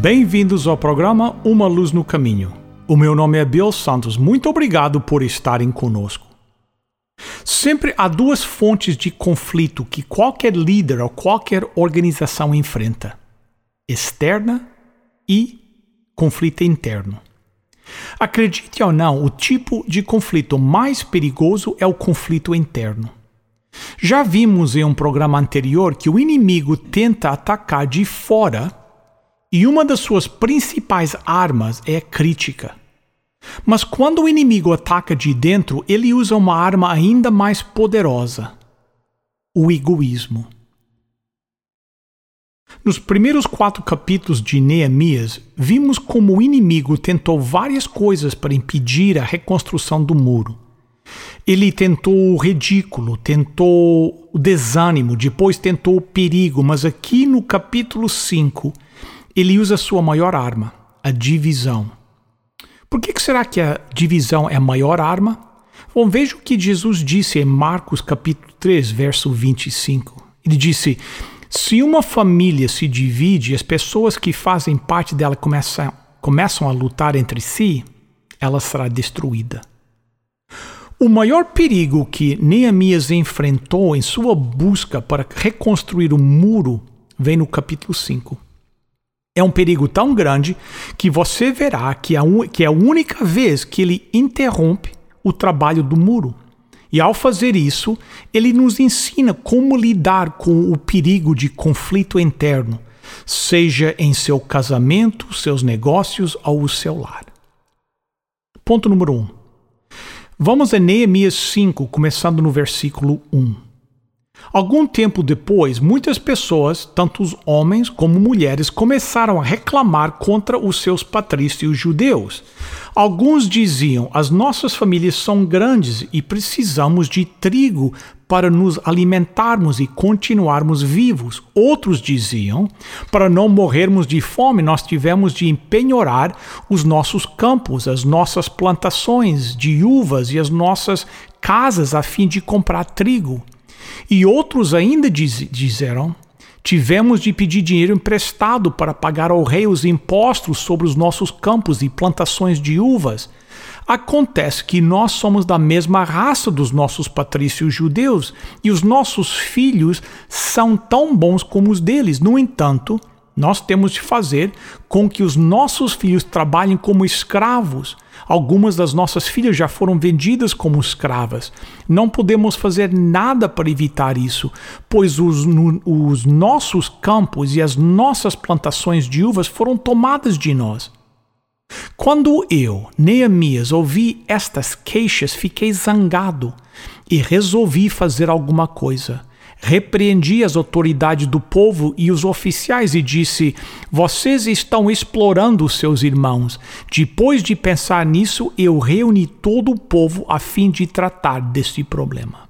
Bem-vindos ao programa Uma Luz no Caminho. O meu nome é Bill Santos. Muito obrigado por estarem conosco. Sempre há duas fontes de conflito que qualquer líder ou qualquer organização enfrenta: externa e conflito interno. Acredite ou não, o tipo de conflito mais perigoso é o conflito interno. Já vimos em um programa anterior que o inimigo tenta atacar de fora e uma das suas principais armas é a crítica. Mas quando o inimigo ataca de dentro, ele usa uma arma ainda mais poderosa: o egoísmo. Nos primeiros quatro capítulos de Neemias, vimos como o inimigo tentou várias coisas para impedir a reconstrução do muro. Ele tentou o ridículo, tentou o desânimo, depois tentou o perigo, mas aqui no capítulo 5 ele usa sua maior arma, a divisão. Por que, que será que a divisão é a maior arma? Bom, veja o que Jesus disse em Marcos capítulo 3, verso 25. Ele disse: Se uma família se divide e as pessoas que fazem parte dela começam, começam a lutar entre si, ela será destruída. O maior perigo que Neemias enfrentou em sua busca para reconstruir o muro vem no capítulo 5 é um perigo tão grande que você verá que é, que é a única vez que ele interrompe o trabalho do muro. E ao fazer isso, ele nos ensina como lidar com o perigo de conflito interno, seja em seu casamento, seus negócios ou o seu lar. Ponto número 1. Um. Vamos a Neemias 5, começando no versículo 1. Algum tempo depois, muitas pessoas, tanto os homens como mulheres, começaram a reclamar contra os seus patrícios judeus. Alguns diziam: as nossas famílias são grandes e precisamos de trigo para nos alimentarmos e continuarmos vivos. Outros diziam: para não morrermos de fome, nós tivemos de empenhorar os nossos campos, as nossas plantações de uvas e as nossas casas a fim de comprar trigo. E outros ainda diz, disseram: Tivemos de pedir dinheiro emprestado para pagar ao rei os impostos sobre os nossos campos e plantações de uvas. Acontece que nós somos da mesma raça dos nossos patrícios judeus e os nossos filhos são tão bons como os deles. No entanto, nós temos de fazer com que os nossos filhos trabalhem como escravos. Algumas das nossas filhas já foram vendidas como escravas. Não podemos fazer nada para evitar isso, pois os, os nossos campos e as nossas plantações de uvas foram tomadas de nós. Quando eu, Neemias, ouvi estas queixas, fiquei zangado e resolvi fazer alguma coisa repreendi as autoridades do povo e os oficiais e disse: Vocês estão explorando os seus irmãos. Depois de pensar nisso, eu reuni todo o povo a fim de tratar desse problema.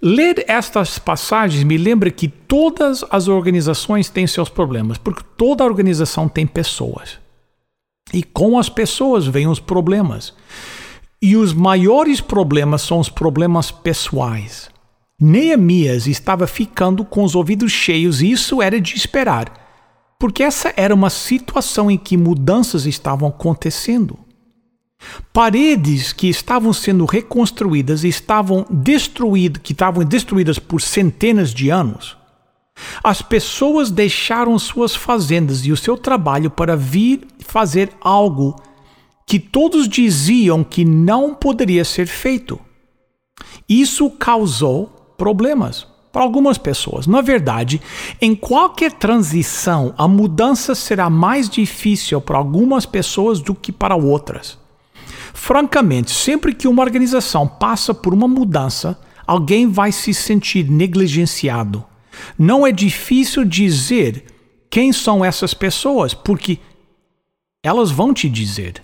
Ler estas passagens me lembra que todas as organizações têm seus problemas, porque toda organização tem pessoas. E com as pessoas vêm os problemas. E os maiores problemas são os problemas pessoais. Neemias estava ficando com os ouvidos cheios e isso era de esperar, porque essa era uma situação em que mudanças estavam acontecendo. Paredes que estavam sendo reconstruídas estavam destruídas, que estavam destruídas por centenas de anos. As pessoas deixaram suas fazendas e o seu trabalho para vir fazer algo que todos diziam que não poderia ser feito. Isso causou problemas para algumas pessoas. Na verdade, em qualquer transição, a mudança será mais difícil para algumas pessoas do que para outras. Francamente, sempre que uma organização passa por uma mudança, alguém vai se sentir negligenciado. Não é difícil dizer quem são essas pessoas, porque Elas vão te dizer.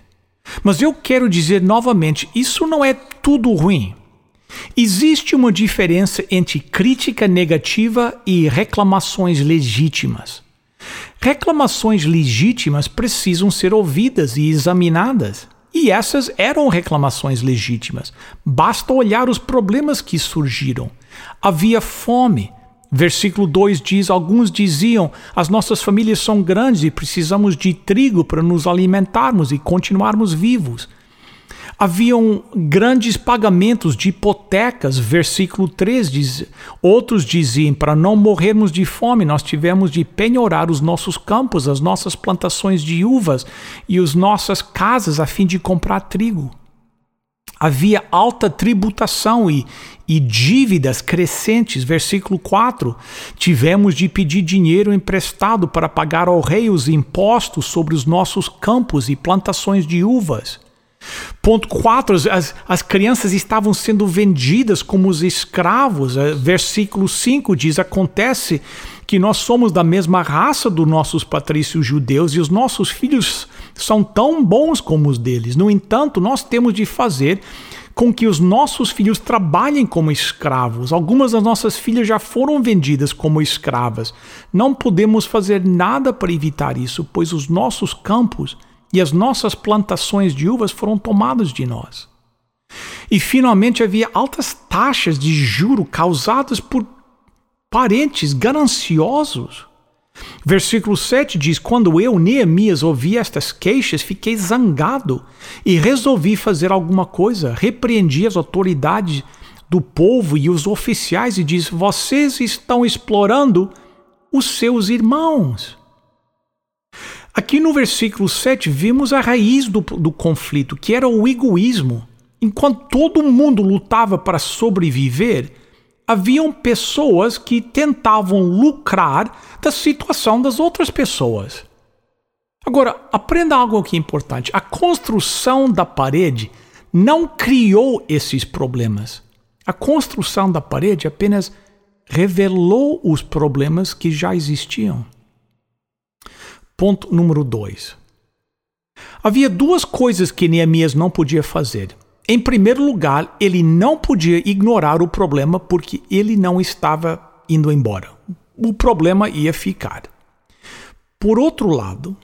Mas eu quero dizer novamente: isso não é tudo ruim. Existe uma diferença entre crítica negativa e reclamações legítimas. Reclamações legítimas precisam ser ouvidas e examinadas. E essas eram reclamações legítimas. Basta olhar os problemas que surgiram. Havia fome. Versículo 2 diz: Alguns diziam, as nossas famílias são grandes e precisamos de trigo para nos alimentarmos e continuarmos vivos. Haviam grandes pagamentos de hipotecas, versículo 3 diz. Outros diziam: para não morrermos de fome, nós tivemos de penhorar os nossos campos, as nossas plantações de uvas e as nossas casas a fim de comprar trigo. Havia alta tributação e, e dívidas crescentes. Versículo 4: Tivemos de pedir dinheiro emprestado para pagar ao rei os impostos sobre os nossos campos e plantações de uvas. Ponto 4, as, as crianças estavam sendo vendidas como os escravos. Eh, versículo 5 diz: Acontece que nós somos da mesma raça dos nossos patrícios judeus e os nossos filhos são tão bons como os deles. No entanto, nós temos de fazer com que os nossos filhos trabalhem como escravos. Algumas das nossas filhas já foram vendidas como escravas. Não podemos fazer nada para evitar isso, pois os nossos campos e as nossas plantações de uvas foram tomadas de nós. E finalmente havia altas taxas de juro causadas por parentes gananciosos. Versículo 7 diz: Quando eu, Neemias, ouvi estas queixas, fiquei zangado e resolvi fazer alguma coisa. Repreendi as autoridades do povo e os oficiais e disse: Vocês estão explorando os seus irmãos. Aqui no versículo 7 vimos a raiz do, do conflito, que era o egoísmo. Enquanto todo mundo lutava para sobreviver, haviam pessoas que tentavam lucrar da situação das outras pessoas. Agora, aprenda algo aqui importante. A construção da parede não criou esses problemas. A construção da parede apenas revelou os problemas que já existiam. Ponto número 2. Havia duas coisas que Neemias não podia fazer. Em primeiro lugar, ele não podia ignorar o problema porque ele não estava indo embora. O problema ia ficar. Por outro lado,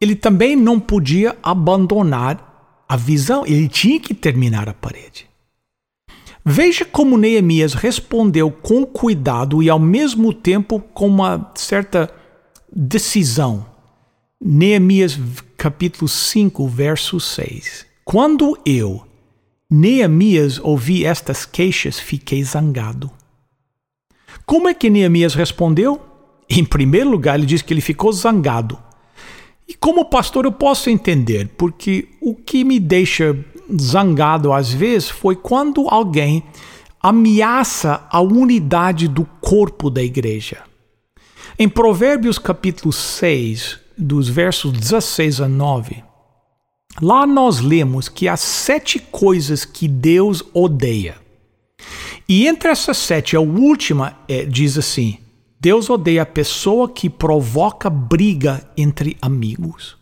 ele também não podia abandonar a visão, ele tinha que terminar a parede. Veja como Neemias respondeu com cuidado e ao mesmo tempo com uma certa decisão Neemias capítulo 5, verso 6. Quando eu, Neemias, ouvi estas queixas, fiquei zangado. Como é que Neemias respondeu? Em primeiro lugar, ele diz que ele ficou zangado. E como pastor eu posso entender, porque o que me deixa zangado às vezes foi quando alguém ameaça a unidade do corpo da igreja. Em Provérbios capítulo 6, dos versos 16 a 9, lá nós lemos que há sete coisas que Deus odeia. E entre essas sete, a última é, diz assim: Deus odeia a pessoa que provoca briga entre amigos.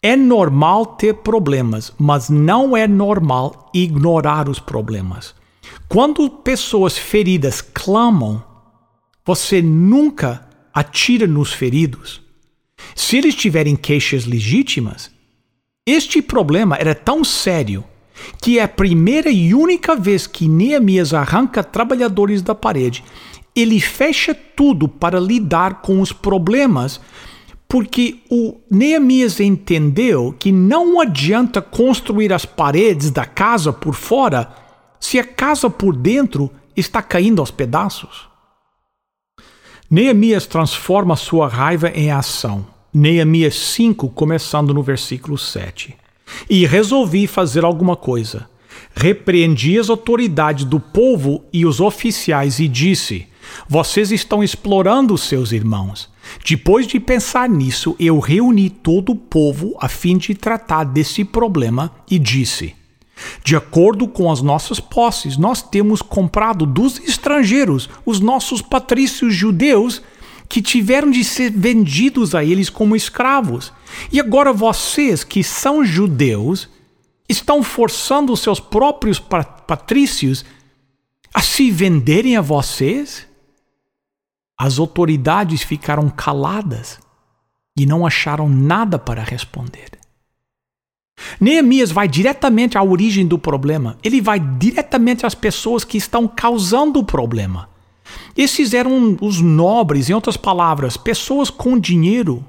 É normal ter problemas, mas não é normal ignorar os problemas. Quando pessoas feridas clamam, você nunca atira nos feridos. Se eles tiverem queixas legítimas, este problema era tão sério que é a primeira e única vez que Neemias arranca trabalhadores da parede, ele fecha tudo para lidar com os problemas, porque o Neemias entendeu que não adianta construir as paredes da casa por fora se a casa por dentro está caindo aos pedaços. Neemias transforma sua raiva em ação. Neemias 5, começando no versículo 7. E resolvi fazer alguma coisa. Repreendi as autoridades do povo e os oficiais e disse: Vocês estão explorando seus irmãos. Depois de pensar nisso, eu reuni todo o povo a fim de tratar desse problema e disse: De acordo com as nossas posses, nós temos comprado dos estrangeiros, os nossos patrícios judeus, que tiveram de ser vendidos a eles como escravos. E agora vocês que são judeus estão forçando os seus próprios patrícios a se venderem a vocês? As autoridades ficaram caladas e não acharam nada para responder. Neemias vai diretamente à origem do problema. Ele vai diretamente às pessoas que estão causando o problema. Esses eram os nobres, em outras palavras, pessoas com dinheiro.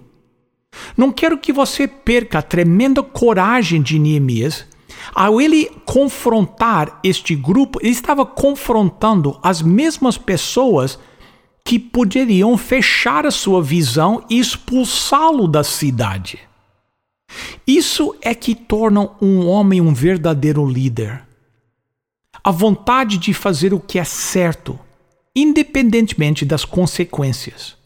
Não quero que você perca a tremenda coragem de Neemias. Ao ele confrontar este grupo, ele estava confrontando as mesmas pessoas que poderiam fechar a sua visão e expulsá-lo da cidade. Isso é que torna um homem um verdadeiro líder. A vontade de fazer o que é certo, independentemente das consequências.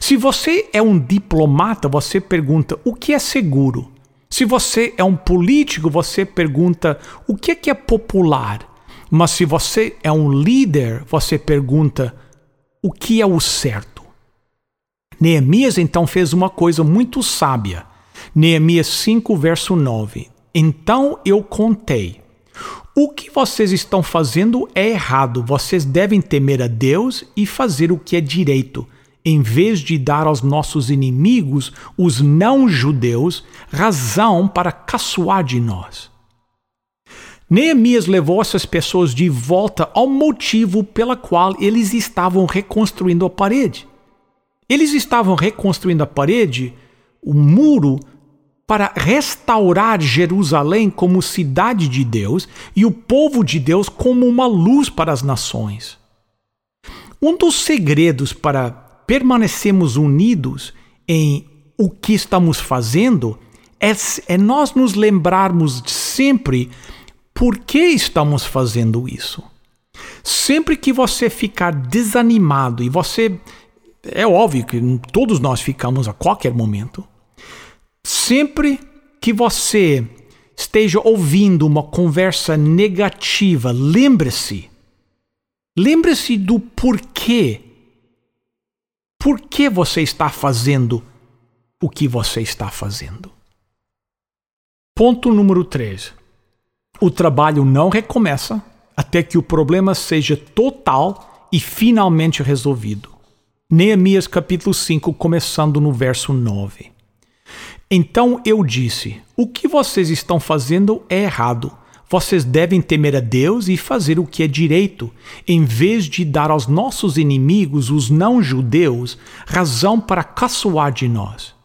Se você é um diplomata, você pergunta o que é seguro. Se você é um político, você pergunta o que é, que é popular. Mas se você é um líder, você pergunta o que é o certo. Neemias então fez uma coisa muito sábia. Neemias 5, verso 9. Então eu contei. O que vocês estão fazendo é errado. Vocês devem temer a Deus e fazer o que é direito, em vez de dar aos nossos inimigos, os não-judeus, razão para caçoar de nós. Neemias levou essas pessoas de volta ao motivo pela qual eles estavam reconstruindo a parede. Eles estavam reconstruindo a parede, o muro, para restaurar Jerusalém como cidade de Deus e o povo de Deus como uma luz para as nações. Um dos segredos para permanecermos unidos em o que estamos fazendo é, é nós nos lembrarmos sempre por que estamos fazendo isso. Sempre que você ficar desanimado e você. É óbvio que todos nós ficamos a qualquer momento. Sempre que você esteja ouvindo uma conversa negativa, lembre-se. Lembre-se do porquê. Por que você está fazendo o que você está fazendo? Ponto número 3. O trabalho não recomeça até que o problema seja total e finalmente resolvido. Neemias capítulo 5, começando no verso 9. Então eu disse: O que vocês estão fazendo é errado. Vocês devem temer a Deus e fazer o que é direito, em vez de dar aos nossos inimigos, os não-judeus, razão para caçoar de nós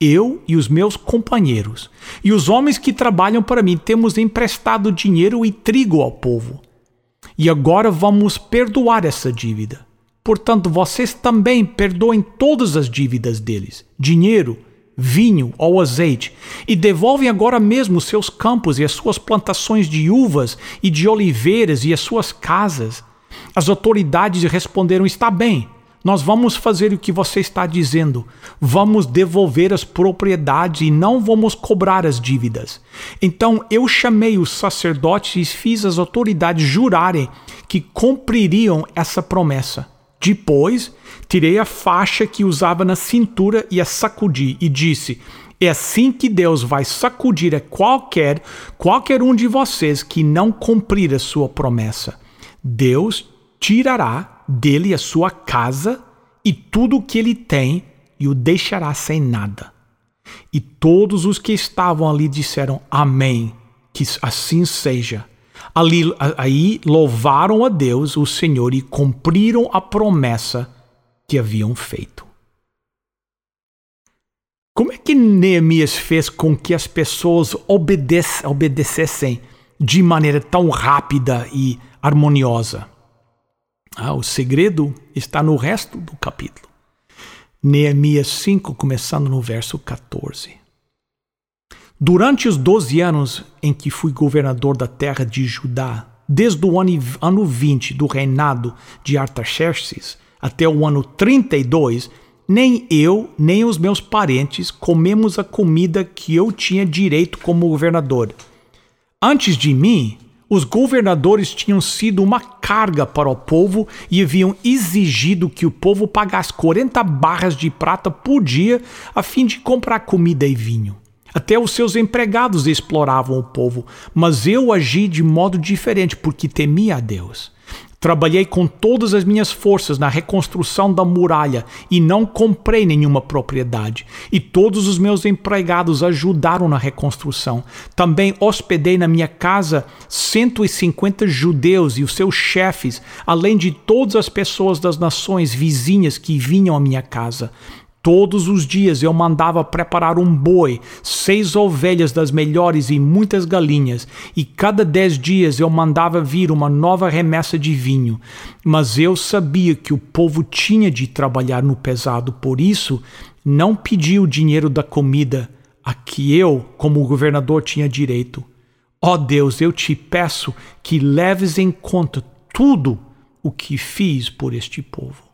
eu e os meus companheiros, e os homens que trabalham para mim, temos emprestado dinheiro e trigo ao povo. E agora vamos perdoar essa dívida. Portanto, vocês também perdoem todas as dívidas deles: dinheiro, vinho ou azeite, e devolvem agora mesmo seus campos e as suas plantações de uvas e de oliveiras e as suas casas. As autoridades responderam: Está bem nós vamos fazer o que você está dizendo. Vamos devolver as propriedades e não vamos cobrar as dívidas. Então eu chamei os sacerdotes e fiz as autoridades jurarem que cumpririam essa promessa. Depois, tirei a faixa que usava na cintura e a sacudi e disse: é assim que Deus vai sacudir a qualquer, qualquer um de vocês que não cumprir a sua promessa. Deus tirará dele a sua casa e tudo o que ele tem e o deixará sem nada. E todos os que estavam ali disseram Amém, que assim seja. Ali, aí louvaram a Deus, o Senhor, e cumpriram a promessa que haviam feito. Como é que Neemias fez com que as pessoas obedecessem de maneira tão rápida e harmoniosa? Ah, o segredo está no resto do capítulo. Neemias 5, começando no verso 14. Durante os doze anos em que fui governador da terra de Judá, desde o ano, ano 20 do reinado de Artaxerxes até o ano 32, nem eu, nem os meus parentes comemos a comida que eu tinha direito como governador. Antes de mim, Os governadores tinham sido uma carga para o povo e haviam exigido que o povo pagasse 40 barras de prata por dia a fim de comprar comida e vinho. Até os seus empregados exploravam o povo, mas eu agi de modo diferente porque temia a Deus. Trabalhei com todas as minhas forças na reconstrução da muralha e não comprei nenhuma propriedade. E todos os meus empregados ajudaram na reconstrução. Também hospedei na minha casa 150 judeus e os seus chefes, além de todas as pessoas das nações vizinhas que vinham à minha casa. Todos os dias eu mandava preparar um boi, seis ovelhas das melhores e muitas galinhas, e cada dez dias eu mandava vir uma nova remessa de vinho. Mas eu sabia que o povo tinha de trabalhar no pesado, por isso não pedi o dinheiro da comida a que eu, como governador, tinha direito. Ó oh Deus, eu te peço que leves em conta tudo o que fiz por este povo.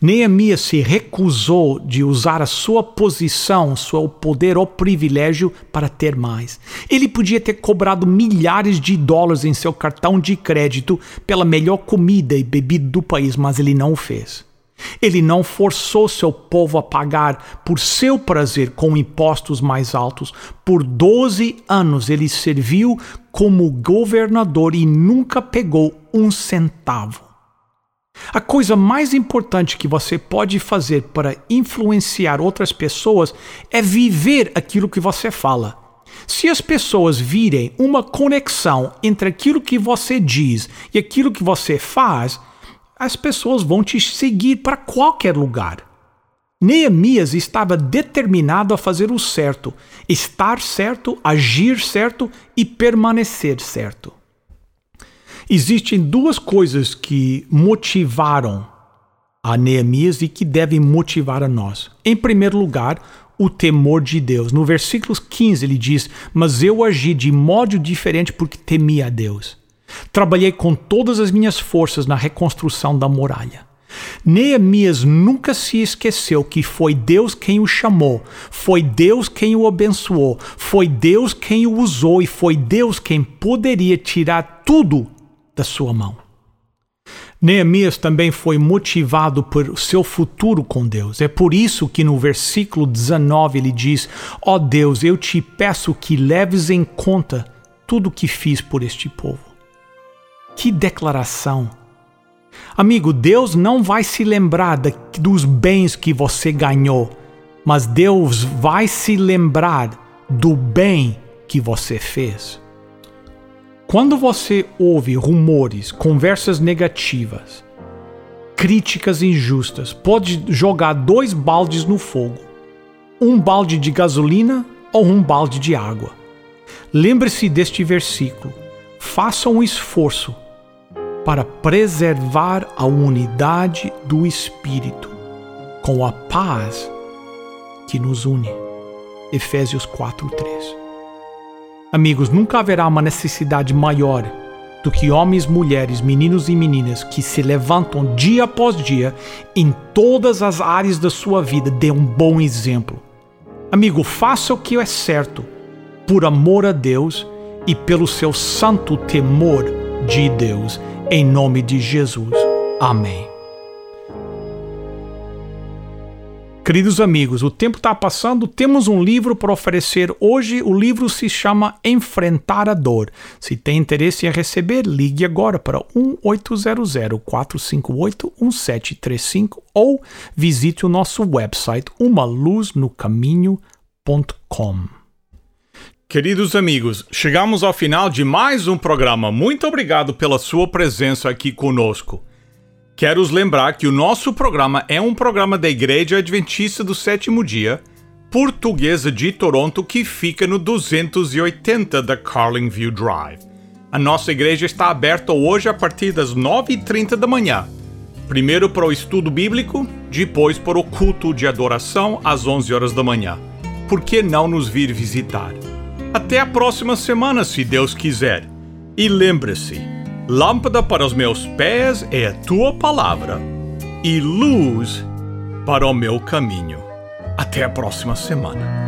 Neemias se recusou de usar a sua posição, seu poder ou privilégio para ter mais. Ele podia ter cobrado milhares de dólares em seu cartão de crédito pela melhor comida e bebida do país, mas ele não o fez. Ele não forçou seu povo a pagar por seu prazer com impostos mais altos. Por 12 anos ele serviu como governador e nunca pegou um centavo. A coisa mais importante que você pode fazer para influenciar outras pessoas é viver aquilo que você fala. Se as pessoas virem uma conexão entre aquilo que você diz e aquilo que você faz, as pessoas vão te seguir para qualquer lugar. Neemias estava determinado a fazer o certo, estar certo, agir certo e permanecer certo. Existem duas coisas que motivaram a Neemias e que devem motivar a nós. Em primeiro lugar, o temor de Deus. No versículo 15 ele diz: Mas eu agi de modo diferente porque temia a Deus. Trabalhei com todas as minhas forças na reconstrução da muralha. Neemias nunca se esqueceu que foi Deus quem o chamou, foi Deus quem o abençoou, foi Deus quem o usou e foi Deus quem poderia tirar tudo da sua mão. Neemias também foi motivado por seu futuro com Deus. É por isso que no versículo 19 ele diz: Ó oh Deus, eu te peço que leves em conta tudo o que fiz por este povo. Que declaração! Amigo, Deus não vai se lembrar dos bens que você ganhou, mas Deus vai se lembrar do bem que você fez. Quando você ouve rumores, conversas negativas, críticas injustas, pode jogar dois baldes no fogo: um balde de gasolina ou um balde de água. Lembre-se deste versículo. Faça um esforço para preservar a unidade do Espírito com a paz que nos une. Efésios 4:3. Amigos, nunca haverá uma necessidade maior do que homens, mulheres, meninos e meninas que se levantam dia após dia em todas as áreas da sua vida, dê um bom exemplo. Amigo, faça o que é certo, por amor a Deus e pelo seu santo temor de Deus, em nome de Jesus. Amém. Queridos amigos, o tempo está passando, temos um livro para oferecer hoje. O livro se chama Enfrentar a Dor. Se tem interesse em receber, ligue agora para 1-800-458-1735 ou visite o nosso website umaluznocaminho.com. Queridos amigos, chegamos ao final de mais um programa. Muito obrigado pela sua presença aqui conosco. Quero os lembrar que o nosso programa é um programa da Igreja Adventista do Sétimo Dia, portuguesa de Toronto, que fica no 280 da Carlingview Drive. A nossa igreja está aberta hoje a partir das 9h30 da manhã. Primeiro para o estudo bíblico, depois para o culto de adoração às 11 horas da manhã. Por que não nos vir visitar? Até a próxima semana, se Deus quiser. E lembre-se, Lâmpada para os meus pés é a tua palavra e luz para o meu caminho. Até a próxima semana.